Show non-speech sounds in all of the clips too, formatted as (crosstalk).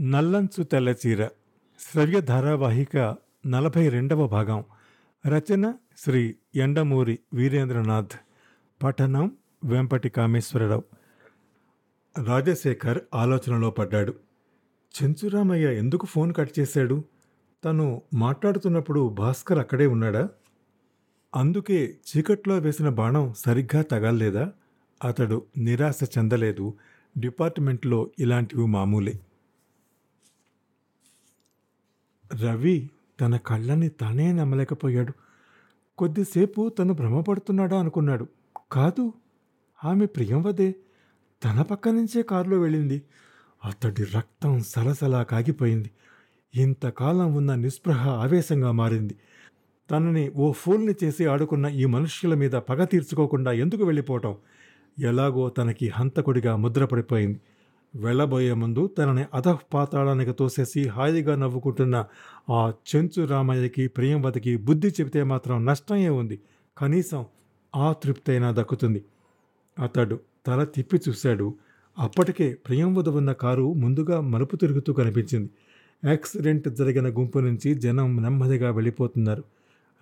నల్లంచు తెల్లచీర శ్రవ్య ధారావాహిక నలభై రెండవ భాగం. రచన శ్రీ ఎండమూరి వీరేంద్రనాథ్. పఠనం వెంపటి కామేశ్వరరావు. రాజశేఖర్ ఆలోచనలో పడ్డాడు. చెంచురామయ్య ఎందుకు ఫోన్ కట్ చేశాడు? తను మాట్లాడుతున్నప్పుడు భాస్కర్ అక్కడే ఉన్నాడా? అందుకే చీకట్లో వేసిన బాణం సరిగ్గా తగలలేదా? అతడు నిరాశ చెందలేదు. డిపార్ట్మెంట్లో ఇలాంటివి మామూలే. రవి తన కళ్ళని తానే నమ్మలేకపోయాడు. కొద్దిసేపు తను భ్రమపడుతున్నాడా అనుకున్నాడు. కాదు ఆమె ప్రియంవదే తన పక్క నుంచే కారులో వెళ్ళింది. అతడి రక్తం సలసలా కాగిపోయింది. ఇంతకాలం ఉన్న నిస్పృహ ఆవేశంగా మారింది. తనని ఓ ఫూల్ని చేసి ఆడుకున్న ఈ మనుష్యుల మీద పగ తీర్చుకోకుండా ఎందుకు వెళ్ళిపోవటం? ఎలాగో తనకి హంతకుడిగా ముద్రపడిపోయింది. వెళ్ళబోయే ముందు తనని అధఃపాతాళానికి తోసేసి హాయిగా నవ్వుకుంటున్న ఆ చెంచు రామయ్యకి ప్రియంవతికి బుద్ధి చెబితే మాత్రం నష్టమే ఉంది. కనీసం ఆ తృప్తి అయినా దక్కుతుంది. అతడు తల తిప్పి చూశాడు. అప్పటికే ప్రియంవద ఉన్న కారు ముందుగా మలుపు తిరుగుతూ కనిపించింది. యాక్సిడెంట్ జరిగిన గుంపు నుంచి జనం నెమ్మదిగా వెళ్ళిపోతున్నారు.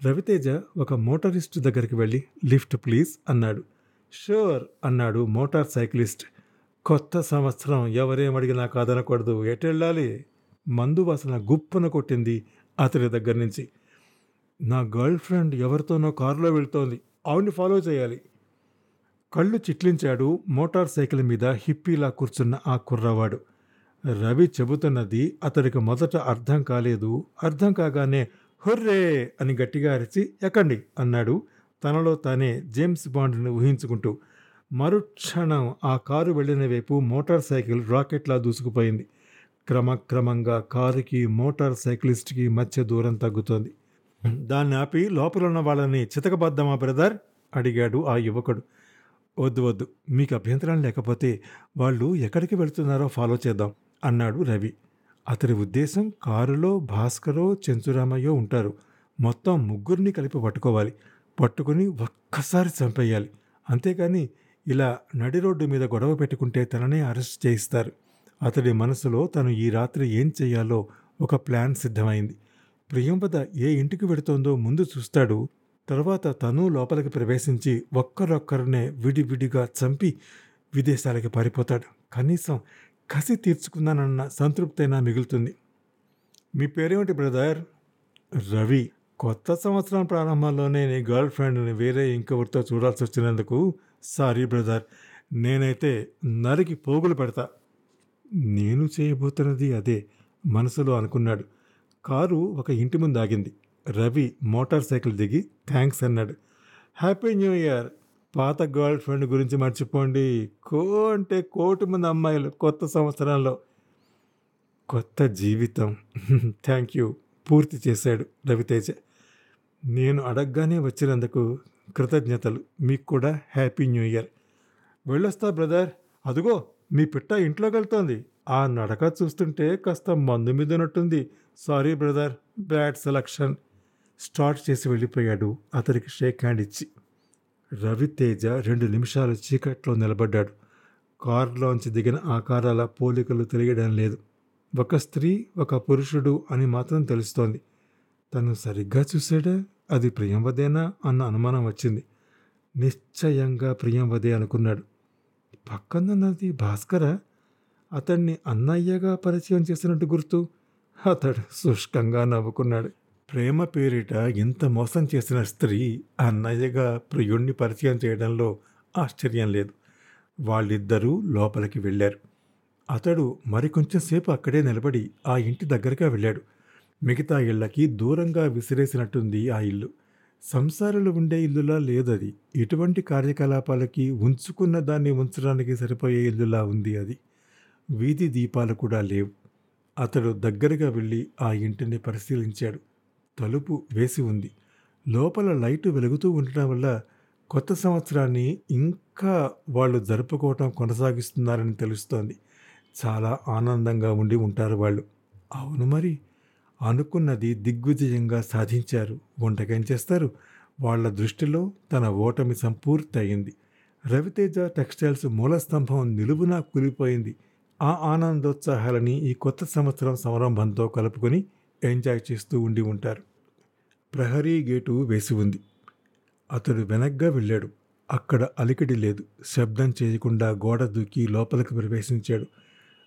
రవితేజ ఒక మోటారిస్ట్ దగ్గరికి వెళ్ళి లిఫ్ట్ ప్లీజ్ అన్నాడు. షూర్ అన్నాడు మోటార్ సైక్లిస్ట్. కొత్త సంవత్సరం ఎవరేమడిగినా కాదనకూడదు. ఎటెళ్ళాలి మందు వాసన గుప్పున కొట్టింది అతని దగ్గర నుంచి. నా గర్ల్ ఫ్రెండ్ ఎవరితోనో కారులో వెళ్తోంది. ఆవిడ్ని ఫాలో చేయాలి. కళ్ళు చిట్లించాడు మోటార్ సైకిల్ మీద హిప్పీలా కూర్చున్న ఆ కుర్రవాడు. రవి చెబుతున్నది అతడికి మొదట అర్థం కాలేదు. అర్థం కాగానే హుర్రే అని గట్టిగా అరిచి ఎక్కండి అన్నాడు. తనలో తానే జేమ్స్ బాండ్ని ఊహించుకుంటూ మరుక్షణం ఆ కారు వెళ్ళిన వైపు మోటార్ సైకిల్ రాకెట్లా దూసుకుపోయింది. క్రమక్రమంగా కారుకి మోటార్ సైకిలిస్ట్కి మధ్య దూరం తగ్గుతోంది. దాన్ని ఆపి లోపల ఉన్న వాళ్ళని చితకబద్దామా బ్రదర్? అడిగాడు ఆ యువకుడు. వద్దు వద్దు మీకు అభ్యంతరం లేకపోతే వాళ్ళు ఎక్కడికి వెళుతున్నారో ఫాలో చేద్దాం అన్నాడు రవి. అతడి ఉద్దేశం కారులో భాస్కరో చెంచురామయ్యో ఉంటారు. మొత్తం ముగ్గురిని కలిపి పట్టుకోవాలి. పట్టుకుని ఒక్కసారి చంపేయాలి. అంతేకాని ఇలా నడి రోడ్డు మీద గొడవ పెట్టుకుంటే తననే అరెస్ట్ చేయిస్తారు. అతడి మనసులో తను ఈ రాత్రి ఏం చేయాలో ఒక ప్లాన్ సిద్ధమైంది. ప్రియంవద ఏ ఇంటికి వెడుతోందో ముందు చూస్తాడు. తర్వాత తను లోపలికి ప్రవేశించి ఒక్కరొక్కరినే విడివిడిగా చంపి విదేశాలకి పారిపోతాడు. కనీసం కసి తీర్చుకున్నానన్న సంతృప్తైనా మిగులుతుంది. మీ పేరేమిటి బ్రదర్? రవి. కొత్త సంవత్సరం ప్రారంభంలోనే నీ గర్ల్ ఫ్రెండ్ని వేరే ఇంకొకరితో చూడాల్సి వచ్చినందుకు సారీ బ్రదర్. నేనైతే నరికి పోగులు పెడతా. నేను చేయబోతున్నది అదే మనసులో అనుకున్నాడు. కారు ఒక ఇంటి ముందు ఆగింది. రవి మోటార్ సైకిల్ దిగి థ్యాంక్స్ అన్నాడు. Happy new year. పాత గర్ల్ ఫ్రెండ్ గురించి మర్చిపోండి. కో అంటే కోటి మంది అమ్మాయిలు కొత్త సంవత్సరంలో. కొత్త జీవితం. (laughs) థ్యాంక్ యూ పూర్తి చేశాడు రవితేజ. నేను అడగగానే వచ్చినందుకు కృతజ్ఞతలు. మీకు కూడా హ్యాపీ న్యూ ఇయర్. వెళ్ళొస్తా బ్రదర్. అదుగో మీ పిట్ట ఇంట్లోకి వెళ్తోంది ఆ నడక చూస్తుంటే కాస్త మందు మీద ఉన్నట్టుంది. Sorry brother bad selection start చేసి వెళ్ళిపోయాడు. అతనికి షేక్ హ్యాండ్ ఇచ్చి. రవితేజ రెండు నిమిషాలు చీకట్లో నిలబడ్డాడు. కారులోంచి దిగిన ఆకారాల పోలికలు తెలియడం లేదు. ఒక స్త్రీ ఒక పురుషుడు అని మాత్రం తెలుస్తోంది. తను సరిగ్గా చూశాడా? అది ప్రియంవదేనా అన్న అనుమానం వచ్చింది. నిశ్చయంగా ప్రియంవదే అనుకున్నాడు. పక్కనున్నది భాస్కర? అతన్ని అన్నయ్యగా పరిచయం చేసినట్టు గుర్తు? అతడు శుష్కంగా నవ్వుకున్నాడు. ప్రేమ పేరిట ఇంత మోసం చేసిన స్త్రీ అన్నయ్యగా ప్రియుణ్ణి పరిచయం చేయడంలో ఆశ్చర్యం లేదు. వాళ్ళిద్దరూ లోపలికి వెళ్ళారు. అతడు మరికొంచెం సేపు అక్కడే నిలబడి ఆ ఇంటి దగ్గరగా వెళ్ళాడు. మిగతా ఇళ్ళకి దూరంగా విసిరేసినట్టుంది ఆ ఇల్లు. సంసారాలు ఉండే ఇల్లులా లేదది. ఎటువంటి కార్యకలాపాలకి ఉంచుకున్న దాన్ని ఉంచడానికి సరిపోయే ఇల్లులా ఉంది అది. వీధి దీపాలు కూడా లేవు. అతడు దగ్గరగా వెళ్ళి ఆ ఇంటిని పరిశీలించాడు. తలుపు వేసి ఉంది. లోపల లైటు వెలుగుతూ ఉండటం వల్ల కొత్త సంవత్సరాన్ని ఇంకా వాళ్ళు జరుపుకోవటం కొనసాగిస్తున్నారని తెలుస్తోంది. చాలా ఆనందంగా ఉండి ఉంటారు వాళ్ళు. అవును మరి అనుకున్నది దిగ్విజయంగా సాధించారు. వంటకేం చేస్తారు? వాళ్ళ దృష్టిలో తన ఓటమి సంపూర్తయింది. రవితేజ టెక్స్టైల్స్ మూలస్తంభం నిలువునా కూలిపోయింది. ఆ ఆనందోత్సాహాలని ఈ కొత్త సంవత్సరం సంరంభంతో కలుపుకొని ఎంజాయ్ చేస్తూ ఉండి ఉంటారు. ప్రహరీ గేటు వేసి ఉంది. అతడు వెనగ్గా వెళ్ళాడు. అక్కడ అలికిడి లేదు. శబ్దం చేయకుండా గోడ దూకి లోపలికి ప్రవేశించాడు.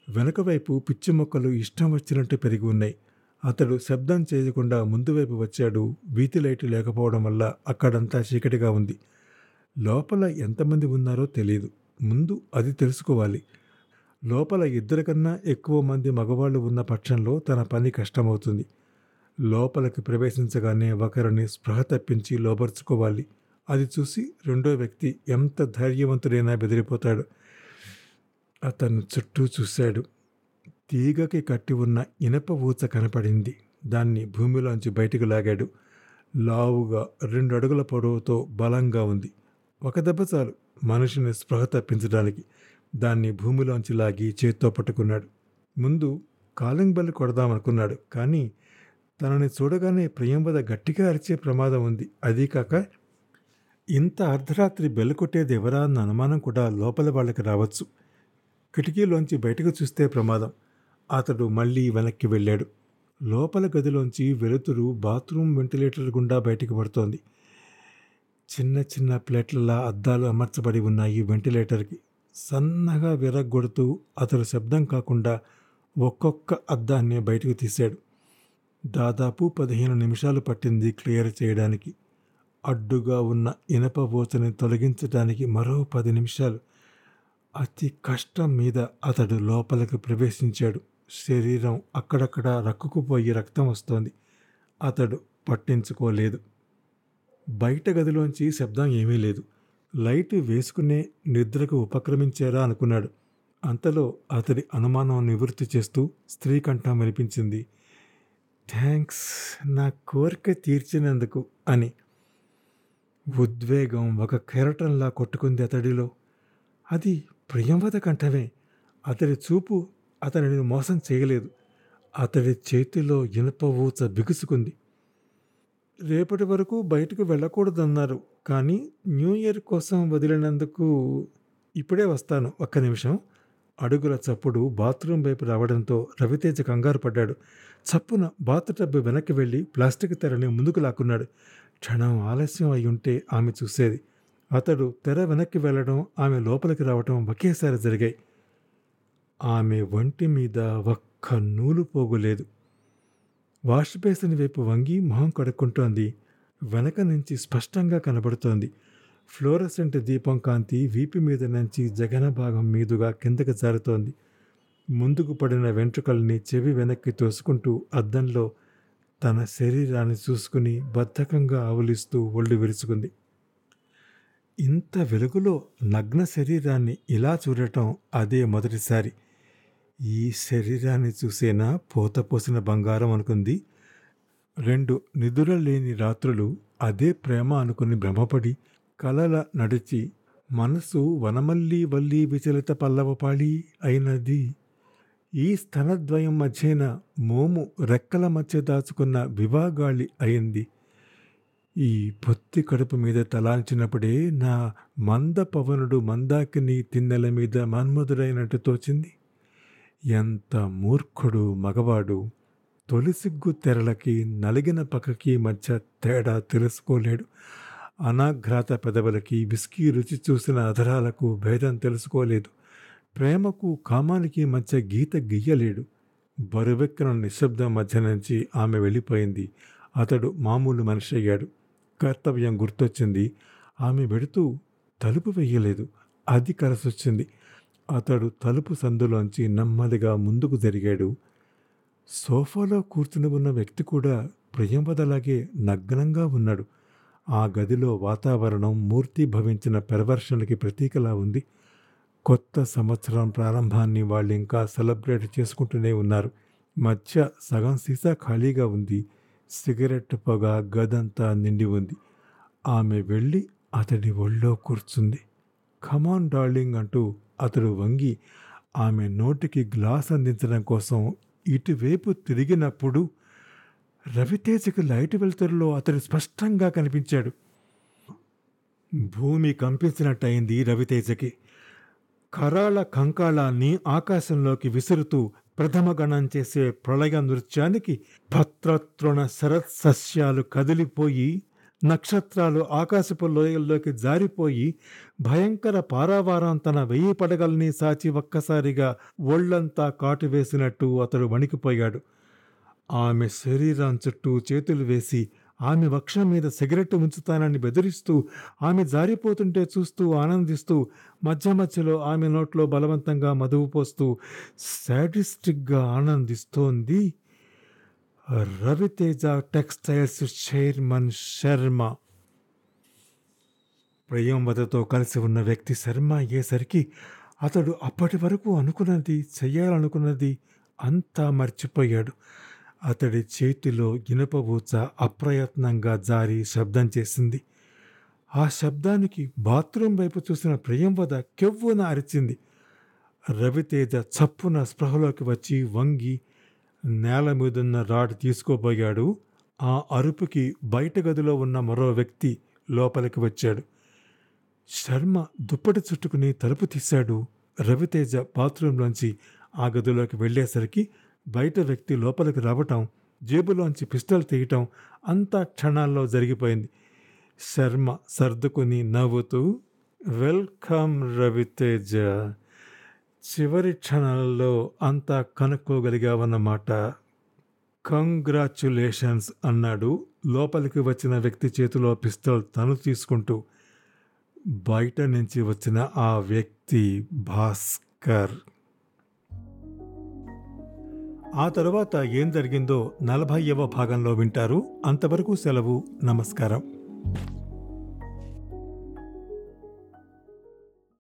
వెనుక వైపు పిచ్చి మొక్కలు ఇష్టం వచ్చినట్టు పెరిగి ఉన్నాయి. అతడు శబ్దం చేయకుండా ముందు వైపు వచ్చాడు. వీధి లైటు లేకపోవడం వల్ల అక్కడంతా చీకటిగా ఉంది. లోపల ఎంతమంది ఉన్నారో తెలియదు ముందు అది తెలుసుకోవాలి. లోపల ఇద్దరికన్నా ఎక్కువ మంది మగవాళ్ళు ఉన్న పక్షంలో తన పని కష్టమవుతుంది. లోపలికి ప్రవేశించగానే ఒకరిని స్పృహ తప్పించి లోపరుచుకోవాలి. అది చూసి రెండో వ్యక్తి ఎంత ధైర్యవంతుడైనా బెదిరిపోతాడు. అతను చుట్టూ చూశాడు. తీగకి కట్టి ఉన్న ఇనప ఊచ కనపడింది. దాన్ని భూమిలోంచి బయటకు లాగాడు. లావుగా రెండు అడుగుల పొడవుతో బలంగా ఉంది. ఒక దెబ్బ చాలు. మనిషిని స్పృహ తప్పించడానికి దాన్ని భూమిలోంచి లాగి చేత్తో పట్టుకున్నాడు. ముందు కాలింగ్ బెల్ కొడదామనుకున్నాడు. కానీ తనని చూడగానే ప్రియంవద గట్టిగా అరిచే ప్రమాదం ఉంది. అదీ కాక ఇంత అర్ధరాత్రి బెల్ కొట్టేది ఎవరా అన్న అనుమానం కూడా లోపల వాళ్ళకి రావచ్చు. కిటికీలోంచి బయటకు చూస్తే ప్రమాదం. అతడు మళ్ళీ వెనక్కి వెళ్ళాడు. లోపల గదిలోంచి వెలుతురు బాత్రూమ్ వెంటిలేటర్ గుండా బయటికి పడుతోంది. చిన్న చిన్న ప్లేట్లలా అద్దాలు అమర్చబడి ఉన్నాయి వెంటిలేటర్కి. సన్నగా విరగ్గొడుతూ అతడు శబ్దం కాకుండా ఒక్కొక్క అద్దాన్ని బయటకు తీశాడు. దాదాపు పదిహేను నిమిషాలు పట్టింది క్లియర్ చేయడానికి. అడ్డుగా ఉన్న ఇనప ఊచని తొలగించడానికి మరో పది నిమిషాలు. అతి కష్టం మీద అతడు లోపలికి ప్రవేశించాడు. శరీరం అక్కడక్కడ రక్కుకుపోయి రక్తం వస్తోంది. అతడు పట్టించుకోలేదు. బయట గదిలోంచి శబ్దం ఏమీ లేదు. లైట్ వేసుకునే నిద్రకు ఉపక్రమించారా అనుకున్నాడు. అంతలో అతడి అనుమానం నివృత్తి చేస్తూ స్త్రీ కంఠం వినిపించింది. థ్యాంక్స్ నా కోరిక తీర్చినందుకు అని. ఉద్వేగం ఒక కెరటంలా కొట్టుకుంది అతడిలో. అది ప్రియంవద కంఠమే. అతడి చూపు అతనిని మోసం చేయలేదు. అతడి చేతిలో ఇనుప ఊచ బిగుసుకుంది. రేపటి వరకు బయటకు వెళ్ళకూడదన్నారు. కానీ న్యూ ఇయర్ కోసం వదిలినందుకు ఇప్పుడే వస్తాను. ఒక్క నిమిషం. అడుగుల చప్పుడు బాత్రూమ్ వైపు రావడంతో రవితేజ కంగారు పడ్డాడు. చప్పున బాత్ టబ్బు వెనక్కి వెళ్ళి ప్లాస్టిక్ తెరని ముందుకు లాక్కున్నాడు. క్షణం ఆలస్యం అయి ఉంటే ఆమె చూసేది. అతడు తెర వెనక్కి వెళ్ళడం ఆమె లోపలికి రావడం ఒకేసారి జరిగాయి. ఆమె ఒంటి మీద ఒక్క నూలు పోగులేదు. వాష్ బేసిన్ వైపు వంగి మొహం కడుక్కుంటోంది. వెనక నుంచి స్పష్టంగా కనబడుతోంది. ఫ్లోరసెంట్ దీపం కాంతి వీపి మీద నుంచి జగన భాగం మీదుగా కిందకి జారుతోంది. ముందుకు పడిన వెంట్రుకల్ని చెవి వెనక్కి తోసుకుంటూ అద్దంలో తన శరీరాన్ని చూసుకుని బద్ధకంగా ఆవులిస్తూ ఒళ్ళు విరుచుకుంది. ఇంత వెలుగులో నగ్న శరీరాన్ని ఇలా చూడటం అదే మొదటిసారి. ఈ శరీరాన్ని చూసేనా? పోత పోసిన బంగారం అనుకుంది. రెండు నిదుర లేని రాత్రులు అదే ప్రేమ అనుకుని భ్రమపడి కలల నడిచి మనసు వనమల్లి వల్లి విచలిత పల్లవపాళి అయినది. ఈ స్థనద్వయం మధ్యన మోము రెక్కల మధ్య దాచుకున్న వివాగాళి అయింది. ఈ పొత్తి కడుపు మీద తలాంచినప్పుడే నా మంద పవనుడు మందాకిని తిన్నెల మీద మన్మధుడైనట్టు తోచింది. ఎంత మూర్ఖుడు మగవాడు తొలిసిగ్గు తెరలకి నలిగిన పక్కకి మధ్య తేడా తెలుసుకోలేడు. అనాఘ్రాత పెదవులకి విస్కీ రుచి చూసిన అధరాలకు భేదం తెలుసుకోలేదు. ప్రేమకు కామానికి మధ్య గీత గీయలేడు. బరువెక్కన నిశ్శబ్దం మధ్య నుంచి ఆమె వెళ్ళిపోయింది. అతడు మామూలు మనిషి అయ్యాడు కర్తవ్యం గుర్తొచ్చింది. ఆమె వెడుతూ తలుపు వెయ్యలేదు అది కలసొచ్చింది. అతడు తలుపు సందులోంచి నెమ్మదిగా ముందుకు జరిగాడు. సోఫాలో కూర్చుని ఉన్న వ్యక్తి కూడా ప్రియంవదలాగే నగ్నంగా ఉన్నాడు. ఆ గదిలో వాతావరణం మూర్తి భవించిన పెరవర్షణకి ప్రతీకలా ఉంది. కొత్త సంవత్సరం ప్రారంభాన్ని వాళ్ళు ఇంకా సెలబ్రేట్ చేసుకుంటూనే ఉన్నారు. మధ్య సగం సీసా ఖాళీగా ఉంది. సిగరెట్ పొగ గదంతా నిండి ఉంది. ఆమె వెళ్ళి అతడి ఒళ్ళో కూర్చుంది. కమాన్ డార్లింగ్ అంటూ అతడు వంగి ఆమె నోటికి గ్లాస్ అందించడం కోసం ఇటువైపు తిరిగినప్పుడు రవితేజకి లైట్ వెలుతురులో అతడు స్పష్టంగా కనిపించాడు. భూమి కంపించినట్టయింది రవితేజకి. కరాళ కంకాళాన్ని ఆకాశంలోకి విసురుతూ ప్రథమ గణం చేసే ప్రళయ నృత్యానికి భద్రతృణ శరత్ సస్యాలు కదిలిపోయి నక్షత్రాలు ఆకాశపు లోయల్లోకి జారిపోయి భయంకర పారావారం తన వెయ్యి పడగల్ని సాచి ఒక్కసారిగా ఒళ్ళంతా కాటువేసినట్టు అతడు వణికిపోయాడు. ఆమె శరీరం చుట్టూ చేతులు వేసి ఆమె వక్షం మీద సిగరెట్ ఉంచుతానని బెదిరిస్తూ ఆమె జారిపోతుంటే చూస్తూ ఆనందిస్తూ మధ్య మధ్యలో ఆమె నోట్లో బలవంతంగా మదువు పోస్తూ శాటిస్టిక్గా ఆనందిస్తోంది. Raviteja textiles chairman Sharma. ప్రియంవదతో కలిసి ఉన్న వ్యక్తి శర్మ అయ్యేసరికి అతడు అప్పటి వరకు అనుకున్నది చేయాలనుకున్నది అంతా మర్చిపోయాడు. అతడి చేతిలో ఇనుపబూచ అప్రయత్నంగా జారి శబ్దం చేసింది. ఆ శబ్దానికి బాత్రూం వైపు చూసిన ప్రియంవద కెవ్వున అరిచింది. రవితేజ చప్పున స్పృహలోకి వచ్చి వంగి నేల మీదున్న రాడ్ తీసుకోబోయాడు. ఆ అరుపుకి బయట గదిలో ఉన్న మరో వ్యక్తి లోపలికి వచ్చాడు. శర్మ దుప్పటి చుట్టుకుని తలుపు తీశాడు. రవితేజ బాత్రూంలోంచి ఆ గదిలోకి వెళ్ళేసరికి బయట వ్యక్తి లోపలికి రావటం జేబులోంచి పిస్టల్ తీయటం అంతా క్షణాల్లో జరిగిపోయింది. శర్మ సర్దుకుని నవ్వుతూ వెల్కమ్ రవితేజ. చివరి క్షణాలలో అంతా కనుక్కోగలిగావన్నమాట కంగ్రాచ్యులేషన్స్ అన్నాడు. లోపలికి వచ్చిన వ్యక్తి చేతిలో పిస్తల్ తను తీసుకుంటూ బయట నుంచి వచ్చిన ఆ వ్యక్తి భాస్కర్. ఆ తరువాత ఏం జరిగిందో నలభైవ భాగంలో వింటారు. అంతవరకు సెలవు. నమస్కారం.